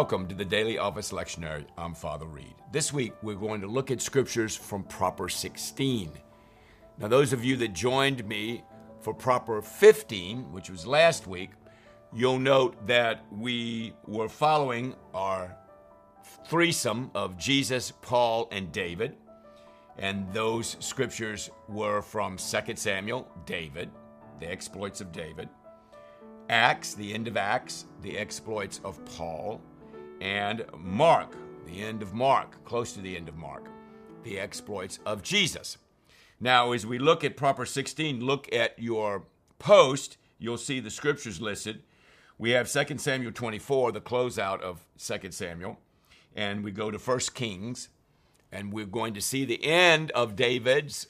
Welcome to the Daily Office Lectionary. I'm Father Reed. This week we're going to look at scriptures from Proper 16. Now, those of you that joined me for Proper 15, which was last week, you'll note that we were following our threesome of Jesus, Paul, and David. And those scriptures were from 2 Samuel, David, the exploits of David, Acts, the end of Acts, the exploits of Paul, and Mark, the end of Mark, close to the end of Mark, the exploits of Jesus. Now, as we look at Proper 16, look at your post, you'll see the scriptures listed. We have 2 Samuel 24, the closeout of 2 Samuel, and we go to 1 Kings, and we're going to see the end of David's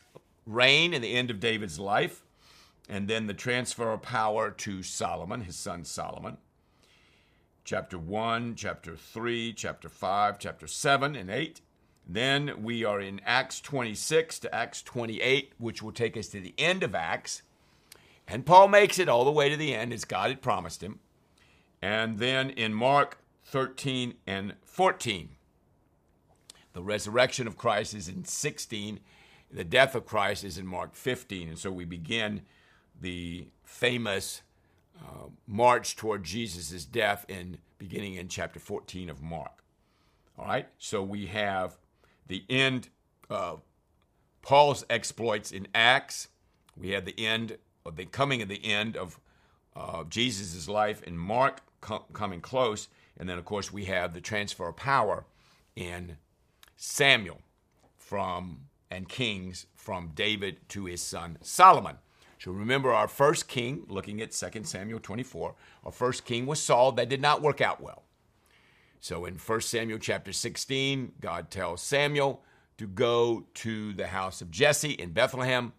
reign and the end of David's life, and then the transfer of power to Solomon, his son Solomon. Chapter 1, chapter 3, chapter 5, chapter 7, and 8. Then we are in Acts 26 to Acts 28, which will take us to the end of Acts. And Paul makes it all the way to the end as God had promised him. And then in Mark 13 and 14, the resurrection of Christ is in 16. The death of Christ is in Mark 15. And so we begin the famous march toward Jesus' death in beginning in chapter 14 of Mark. All right, so we have the end of Paul's exploits in Acts. We have the end of the coming of the end of uh, Jesus' life in Mark com- coming close. And then, of course, we have the transfer of power in Samuel from and Kings from David to his son Solomon. So remember our first king, looking at 2 Samuel 24, our first king was Saul. That did not work out well. So in 1 Samuel chapter 16, God tells Samuel to go to the house of Jesse in Bethlehem,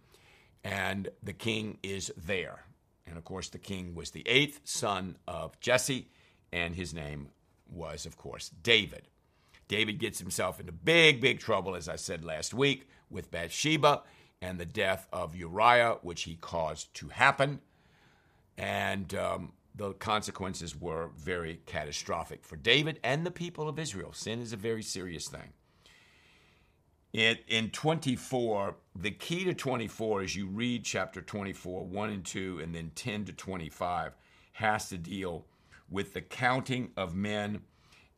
and the king is there. And of course, the king was the eighth son of Jesse, and his name was, of course, David. David gets himself into big, big trouble, as I said last week, with Bathsheba and the death of Uriah, which he caused to happen. And um, the consequences were very catastrophic for David and the people of Israel. Sin is a very serious thing. In, in 24, the key to 24 as you read chapter 24, 1 and 2, and then 10 to 25, has to deal with the counting of men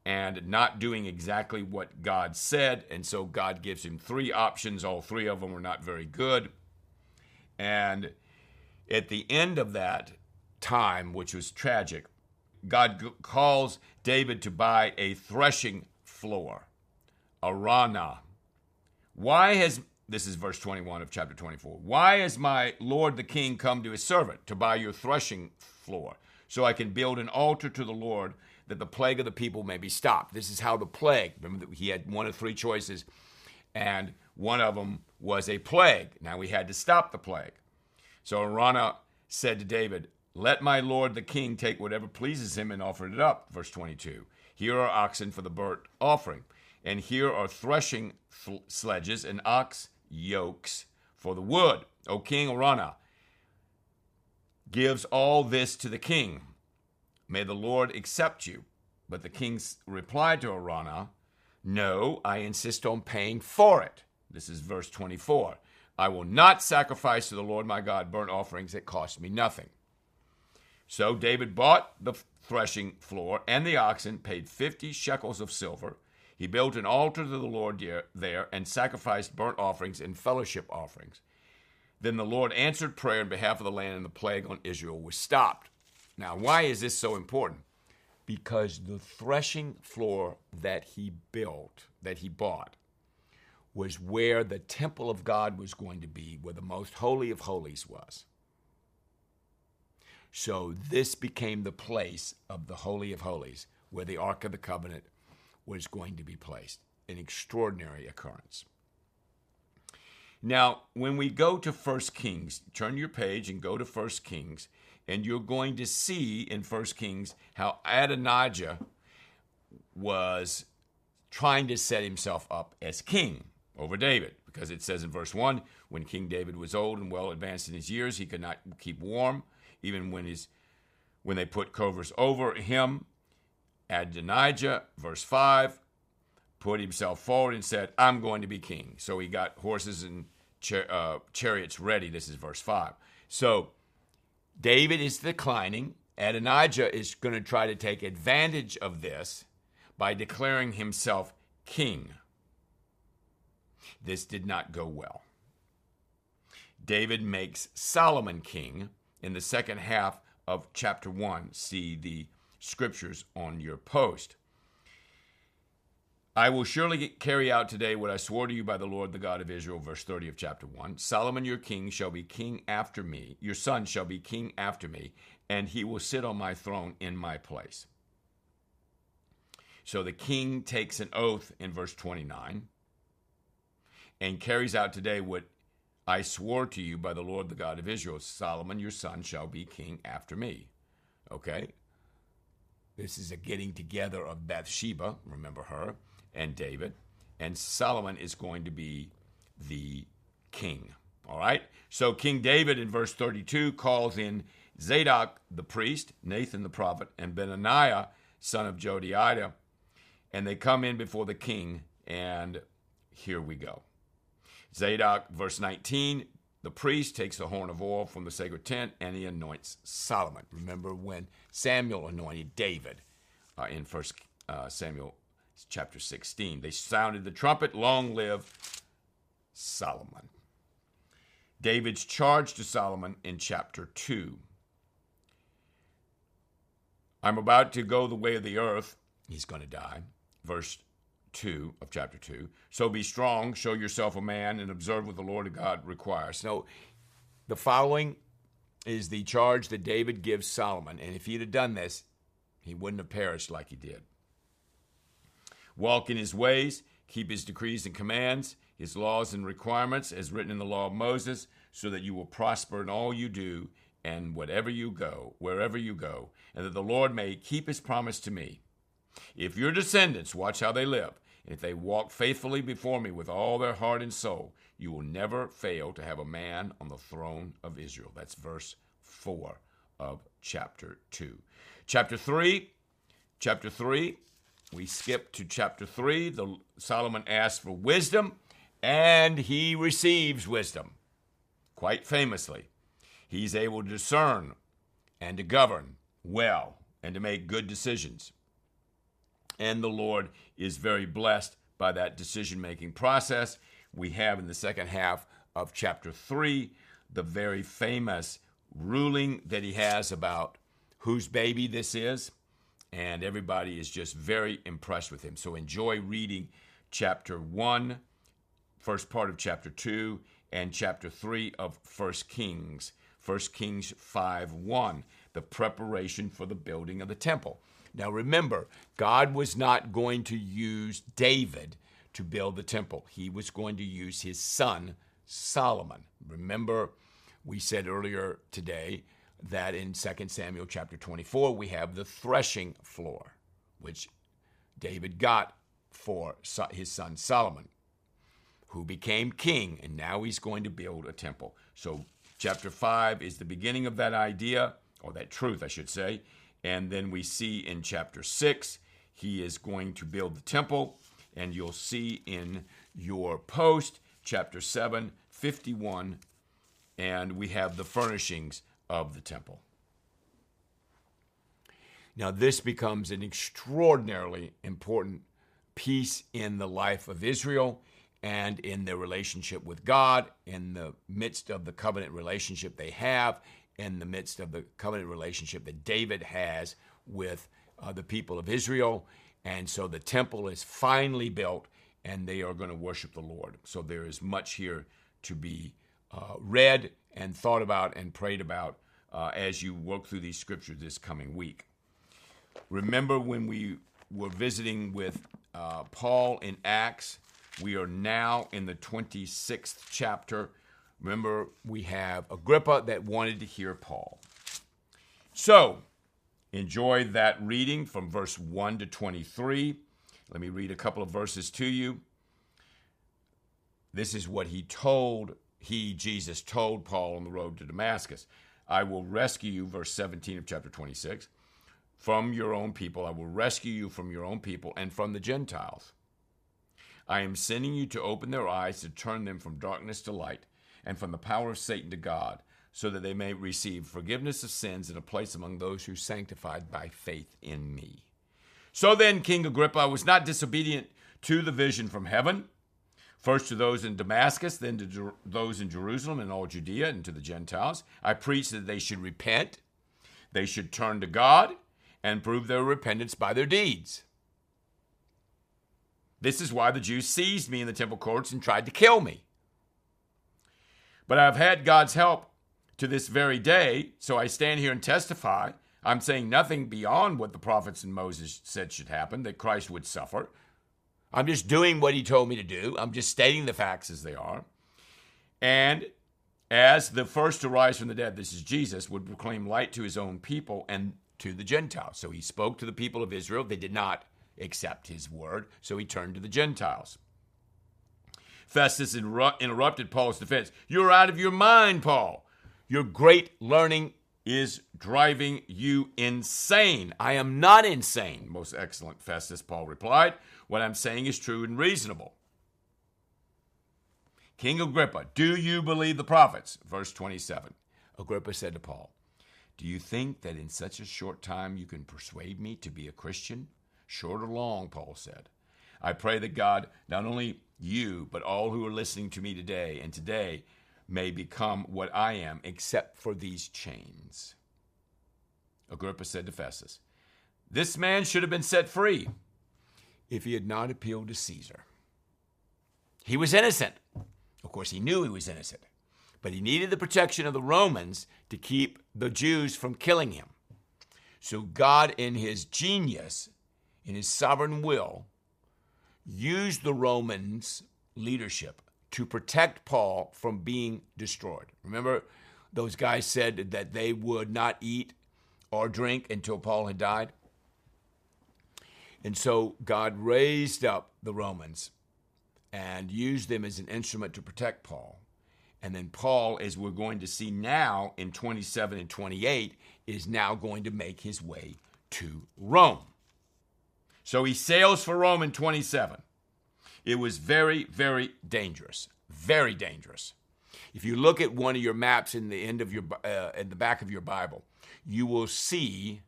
and not doing exactly what God said. And so God gives him three options. All three of them were not very good. And at the end of that time, which was tragic, God calls David to buy a threshing floor, Araunah. Why has this is verse 21 of chapter 24. Why has my lord the king come to his servant to buy your threshing floor so I can build an altar to the Lord that the plague of the people may be stopped. This is how the plague, remember that he had one of three choices, and one of them was a plague. Now we had to stop the plague. So Araunah said to David, Let my lord the king take whatever pleases him and offer it up. Verse 22. Here are oxen for the burnt offering, and here are threshing sledges and ox yokes for the wood. O King Araunah gives all this to the king. May the Lord accept you. But the king replied to Araunah, No, I insist on paying for it. This is verse 24. I will not sacrifice to the Lord my God burnt offerings that cost me nothing. So David bought the threshing floor and the oxen, paid 50 shekels of silver. He built an altar to the Lord there and sacrificed burnt offerings and fellowship offerings. Then the Lord answered prayer on behalf of the land, and the plague on Israel was stopped. Now, why is this so important? Because the threshing floor that he built, that he bought, was where the temple of God was going to be, where the most holy of holies was. So this became the place of the Holy of Holies, where the Ark of the Covenant was going to be placed. An extraordinary occurrence. Now, when we go to 1 Kings, turn your page and go to 1 Kings, and you're going to see in 1 Kings how Adonijah was trying to set himself up as king over David. Because it says in verse 1 when King David was old and well advanced in his years, he could not keep warm, even when, his, when they put covers over him. Adonijah, verse 5, put himself forward and said, I'm going to be king. So he got horses and char- uh, chariots ready. This is verse 5. So David is declining. Adonijah is going to try to take advantage of this by declaring himself king. This did not go well. David makes Solomon king in the second half of chapter 1. See the scriptures on your post. I will surely carry out today what I swore to you by the Lord, the God of Israel, verse 30 of chapter 1. Solomon your king shall be king after me, your son shall be king after me, and he will sit on my throne in my place. So the king takes an oath in verse 29 and carries out today what I swore to you by the Lord, the God of Israel Solomon your son shall be king after me. Okay? This is a getting together of Bathsheba, remember her, and David. And Solomon is going to be the king. All right? So King David in verse 32 calls in Zadok the priest, Nathan the prophet, and Benaniah, son of Jehoiada, and they come in before the king, and here we go. Zadok, verse 19, the priest takes the horn of oil from the sacred tent and he anoints Solomon. Remember when Samuel anointed David uh, in First uh, Samuel chapter 16. They sounded the trumpet, long live Solomon. David's charge to Solomon in chapter 2. I'm about to go the way of the earth. He's going to die. Verse 2 of chapter 2. So be strong, show yourself a man, and observe what the Lord God requires. So the following is the charge that David gives Solomon. And if he'd have done this, he wouldn't have perished like he did. Walk in his ways, keep his decrees and commands, his laws and requirements as written in the law of Moses, so that you will prosper in all you do and whatever you go, wherever you go, and that the Lord may keep his promise to me. If your descendants watch how they live, and if they walk faithfully before me with all their heart and soul, you will never fail to have a man on the throne of Israel. That's verse 4 of chapter 2. Chapter 3, chapter 3, we skip to chapter 3. The, Solomon asks for wisdom, and he receives wisdom. Quite famously, he's able to discern and to govern well and to make good decisions. And the Lord is very blessed by that decision making process. We have in the second half of chapter 3 the very famous ruling that he has about whose baby this is. And everybody is just very impressed with him. So enjoy reading chapter 1, first part of chapter 2, and chapter 3 of 1 Kings. 1 Kings 5 1, the preparation for the building of the temple. Now remember, God was not going to use David to build the temple, he was going to use his son, Solomon. Remember, we said earlier today that in 2 Samuel chapter 24, we have the threshing floor, which David got for his son Solomon, who became king, and now he's going to build a temple. So, chapter 5 is the beginning of that idea, or that truth, I should say. And then we see in chapter 6, he is going to build the temple. And you'll see in your post, chapter 7, 51, and we have the furnishings of the temple. Now, this becomes an extraordinarily important piece in the life of Israel and in their relationship with God, in the midst of the covenant relationship they have, in the midst of the covenant relationship that David has with uh, the people of Israel. And so the temple is finally built and they are going to worship the Lord. So there is much here to be uh, read and thought about and prayed about uh, as you work through these scriptures this coming week. Remember when we were visiting with uh, Paul in Acts? We are now in the 26th chapter Remember, we have Agrippa that wanted to hear Paul. So, enjoy that reading from verse 1 to 23. Let me read a couple of verses to you. This is what he told, he, Jesus, told Paul on the road to Damascus. I will rescue you, verse 17 of chapter 26. from your own people. I will rescue you from your own people and from the Gentiles. I am sending you to open their eyes to turn them from darkness to light and from the power of Satan to God, so that they may receive forgiveness of sins and a place among those who are sanctified by faith in me. So then, King Agrippa was not disobedient to the vision from heaven. First to those in Damascus, then to Jer- those in Jerusalem and all Judea and to the Gentiles. I preached that they should repent, they should turn to God, and prove their repentance by their deeds. This is why the Jews seized me in the temple courts and tried to kill me. But I've had God's help to this very day, so I stand here and testify. I'm saying nothing beyond what the prophets and Moses said should happen, that Christ would suffer. I'm just doing what he told me to do. I'm just stating the facts as they are. And as the first to rise from the dead, this is Jesus, would proclaim light to his own people and to the Gentiles. So he spoke to the people of Israel. They did not accept his word, so he turned to the Gentiles. Festus interrupted Paul's defense. You're out of your mind, Paul. Your great learning is driving you insane. I am not insane, most excellent Festus, Paul replied. What I'm saying is true and reasonable. King Agrippa, do you believe the prophets? Verse 27. Agrippa said to Paul, Do you think that in such a short time you can persuade me to be a Christian? Short or long, Paul said. I pray that God, not only you, but all who are listening to me today and today, may become what I am, except for these chains. Agrippa said to Festus, This man should have been set free if he had not appealed to Caesar. He was innocent. Of course, he knew he was innocent, but he needed the protection of the Romans to keep the Jews from killing him. So, God, in his genius, in his sovereign will, used the Romans' leadership to protect Paul from being destroyed. Remember, those guys said that they would not eat or drink until Paul had died? And so God raised up the Romans and used them as an instrument to protect Paul. And then Paul, as we're going to see now in 27 and 28, is now going to make his way to Rome. So he sails for Rome in 27. It was very, very dangerous. Very dangerous. If you look at one of your maps in the end of your uh, in the back of your Bible, you will see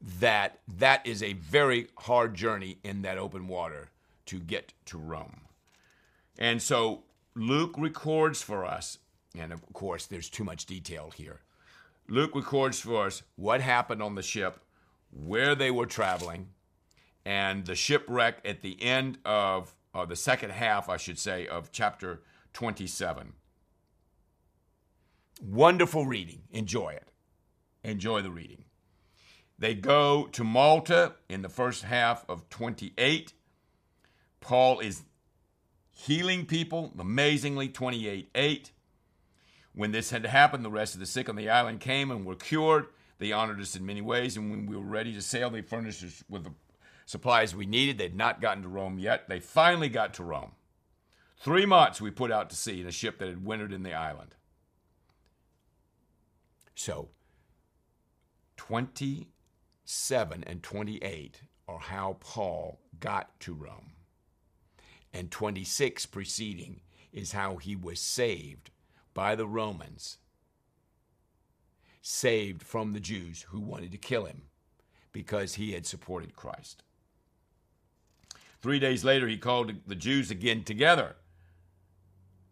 that that is a very hard journey in that open water to get to Rome. And so Luke records for us, and of course, there's too much detail here. Luke records for us what happened on the ship, where they were traveling, and the shipwreck at the end of uh, the second half, I should say, of chapter 27. Wonderful reading. Enjoy it. Enjoy the reading. They go to Malta in the first half of 28. Paul is healing people, amazingly, 28 8. When this had happened, the rest of the sick on the island came and were cured. They honored us in many ways, and when we were ready to sail, they furnished us with the supplies we needed. They'd not gotten to Rome yet. They finally got to Rome. Three months we put out to sea in a ship that had wintered in the island. So, 27 and 28 are how Paul got to Rome. And 26 preceding is how he was saved by the Romans, saved from the Jews who wanted to kill him because he had supported Christ. Three days later, he called the Jews again together.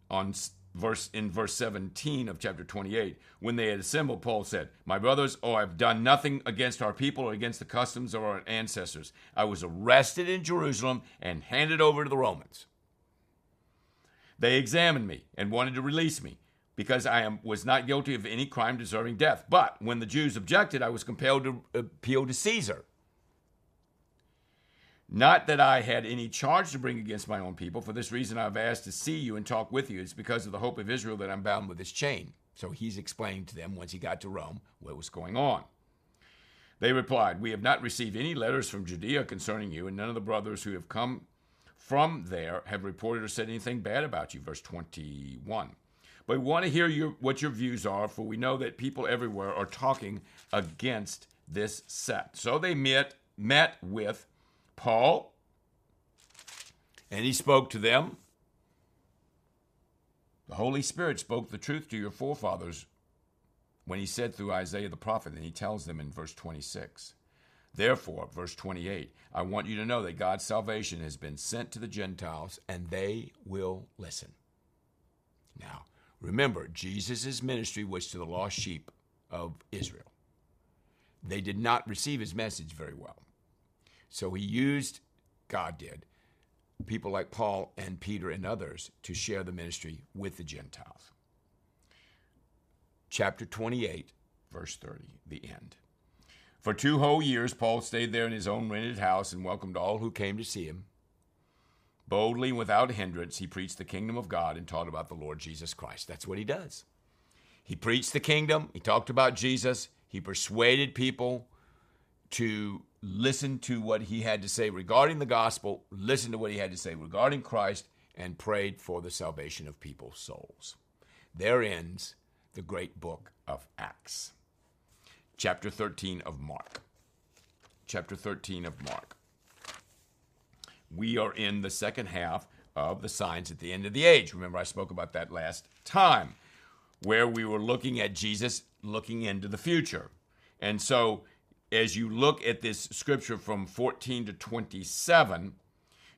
On verse in verse 17 of chapter 28 when they had assembled paul said my brothers oh i've done nothing against our people or against the customs of our ancestors. I was arrested in jerusalem and handed over to the romans. They examined me and wanted to release me because i am, was not guilty of any crime deserving death. But when the jews objected i was compelled to uh, appeal to caesar not that I had any charge to bring against my own people. For this reason, I've asked to see you and talk with you. It's because of the hope of Israel that I'm bound with this chain. So he's explaining to them once he got to Rome what was going on. They replied, We have not received any letters from Judea concerning you, and none of the brothers who have come from there have reported or said anything bad about you. Verse 21. But we want to hear your, what your views are, for we know that people everywhere are talking against this sect. So they met, met with Paul, and he spoke to them. The Holy Spirit spoke the truth to your forefathers when he said through Isaiah the prophet, and he tells them in verse 26. Therefore, verse 28, I want you to know that God's salvation has been sent to the Gentiles, and they will listen. Now, remember, Jesus' ministry was to the lost sheep of Israel. They did not receive his message very well. So he used, God did, people like Paul and Peter and others to share the ministry with the Gentiles. Chapter 28, verse 30, the end. For two whole years, Paul stayed there in his own rented house and welcomed all who came to see him. Boldly, and without hindrance, he preached the kingdom of God and taught about the Lord Jesus Christ. That's what he does. He preached the kingdom, he talked about Jesus, he persuaded people to listen to what he had to say regarding the gospel, listen to what he had to say regarding Christ, and prayed for the salvation of people's souls. There ends the great book of Acts. Chapter 13 of Mark. Chapter 13 of Mark. We are in the second half of the signs at the end of the age. Remember, I spoke about that last time, where we were looking at Jesus looking into the future. And so, as you look at this scripture from 14 to 27,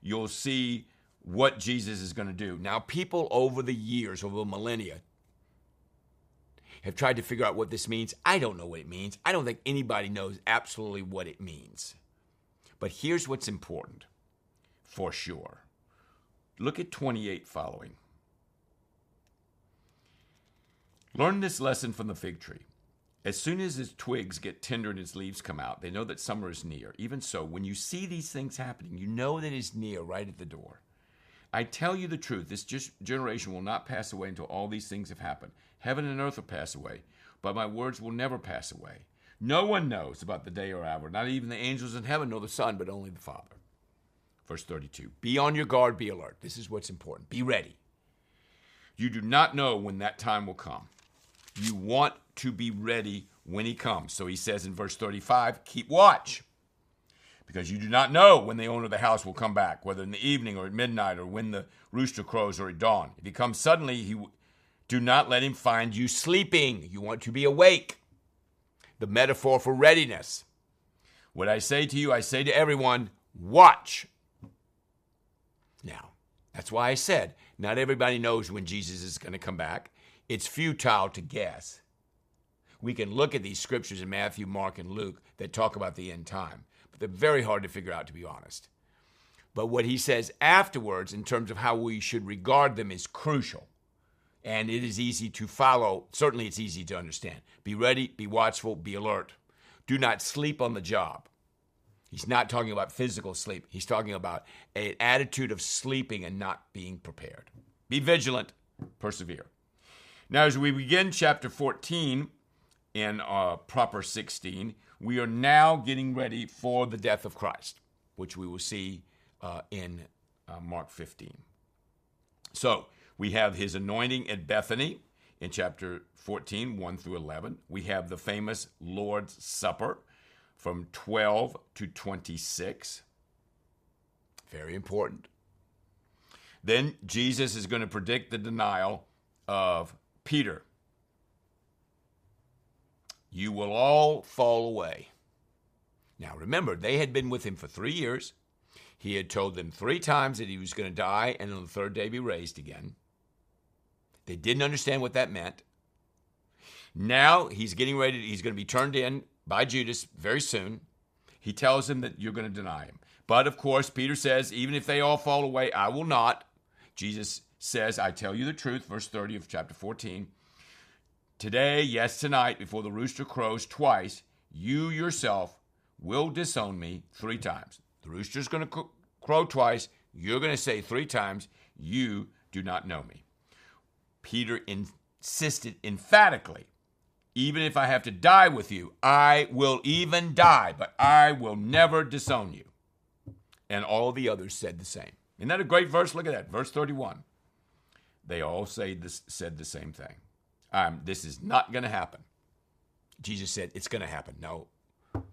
you'll see what Jesus is going to do. Now, people over the years, over millennia, have tried to figure out what this means. I don't know what it means. I don't think anybody knows absolutely what it means. But here's what's important for sure. Look at 28 following. Learn this lesson from the fig tree. As soon as its twigs get tender and its leaves come out, they know that summer is near. Even so, when you see these things happening, you know that it's near right at the door. I tell you the truth, this generation will not pass away until all these things have happened. Heaven and earth will pass away, but my words will never pass away. No one knows about the day or hour, not even the angels in heaven nor the Son, but only the Father. Verse 32 Be on your guard, be alert. This is what's important. Be ready. You do not know when that time will come. You want to be ready when he comes. So he says in verse 35 Keep watch because you do not know when the owner of the house will come back, whether in the evening or at midnight or when the rooster crows or at dawn. If he comes suddenly, he do not let him find you sleeping. You want to be awake. The metaphor for readiness. What I say to you, I say to everyone, watch. Now, that's why I said not everybody knows when Jesus is going to come back. It's futile to guess. We can look at these scriptures in Matthew, Mark, and Luke that talk about the end time. But they're very hard to figure out, to be honest. But what he says afterwards, in terms of how we should regard them, is crucial. And it is easy to follow. Certainly, it's easy to understand. Be ready, be watchful, be alert. Do not sleep on the job. He's not talking about physical sleep. He's talking about an attitude of sleeping and not being prepared. Be vigilant, persevere. Now, as we begin chapter 14 in uh, proper 16, we are now getting ready for the death of Christ, which we will see uh, in uh, Mark 15. So we have his anointing at Bethany in chapter 14, 1 through 11. We have the famous Lord's Supper from 12 to 26. Very important. Then Jesus is going to predict the denial of Peter you will all fall away. Now remember, they had been with him for three years. He had told them three times that he was going to die and on the third day be raised again. They didn't understand what that meant. Now he's getting ready, to, he's going to be turned in by Judas very soon. He tells them that you're going to deny him. But of course, Peter says, even if they all fall away, I will not. Jesus says, I tell you the truth, verse 30 of chapter 14. Today, yes, tonight, before the rooster crows twice, you yourself will disown me three times. The rooster's going to crow twice. You're going to say three times, You do not know me. Peter insisted emphatically, Even if I have to die with you, I will even die, but I will never disown you. And all the others said the same. Isn't that a great verse? Look at that, verse 31. They all say this, said the same thing um, this is not going to happen. Jesus said, It's going to happen. No,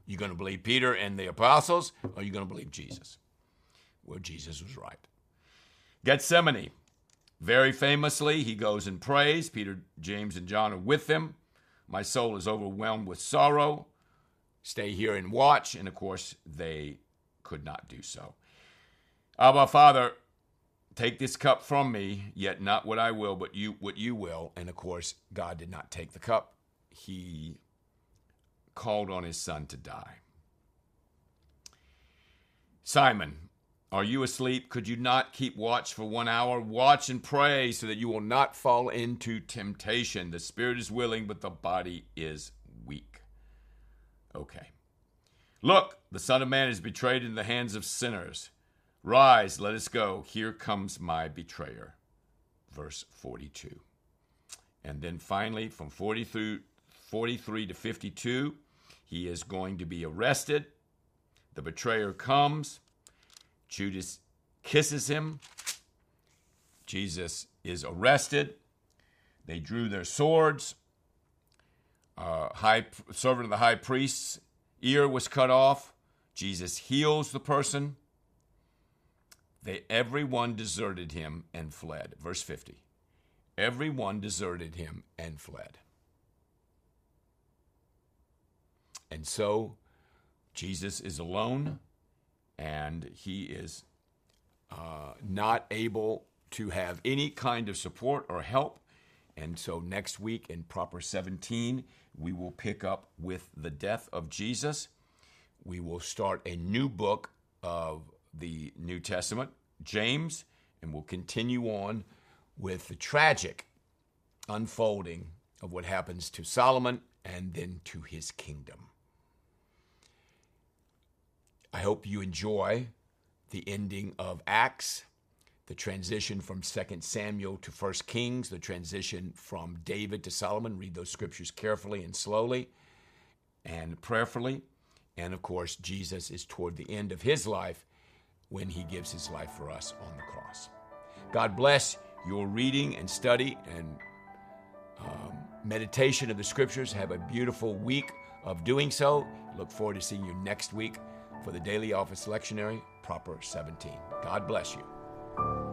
You're going to believe Peter and the apostles, or you're going to believe Jesus? Well, Jesus was right. Gethsemane. Very famously, he goes and prays. Peter, James, and John are with him. My soul is overwhelmed with sorrow. Stay here and watch. And of course, they could not do so. Abba, Father, take this cup from me, yet not what I will, but you what you will. And of course, God did not take the cup. He called on his son to die. Simon, are you asleep? Could you not keep watch for one hour? Watch and pray so that you will not fall into temptation. The spirit is willing, but the body is weak. Okay. Look, the Son of Man is betrayed in the hands of sinners. Rise, let us go. Here comes my betrayer. Verse 42. And then finally, from 40 through 43 to 52, he is going to be arrested. The betrayer comes. Judas kisses him. Jesus is arrested. They drew their swords. Uh, high servant of the high priest's ear was cut off. Jesus heals the person. They everyone deserted him and fled. Verse 50. Everyone deserted him and fled. And so Jesus is alone and he is uh, not able to have any kind of support or help. And so next week in Proper 17, we will pick up with the death of Jesus. We will start a new book of the New Testament, James, and we'll continue on with the tragic unfolding of what happens to Solomon and then to his kingdom. I hope you enjoy the ending of Acts, the transition from 2 Samuel to 1 Kings, the transition from David to Solomon. Read those scriptures carefully and slowly and prayerfully. And of course, Jesus is toward the end of his life when he gives his life for us on the cross. God bless your reading and study and um, meditation of the scriptures. Have a beautiful week of doing so. Look forward to seeing you next week for the Daily Office Lectionary, Proper 17. God bless you.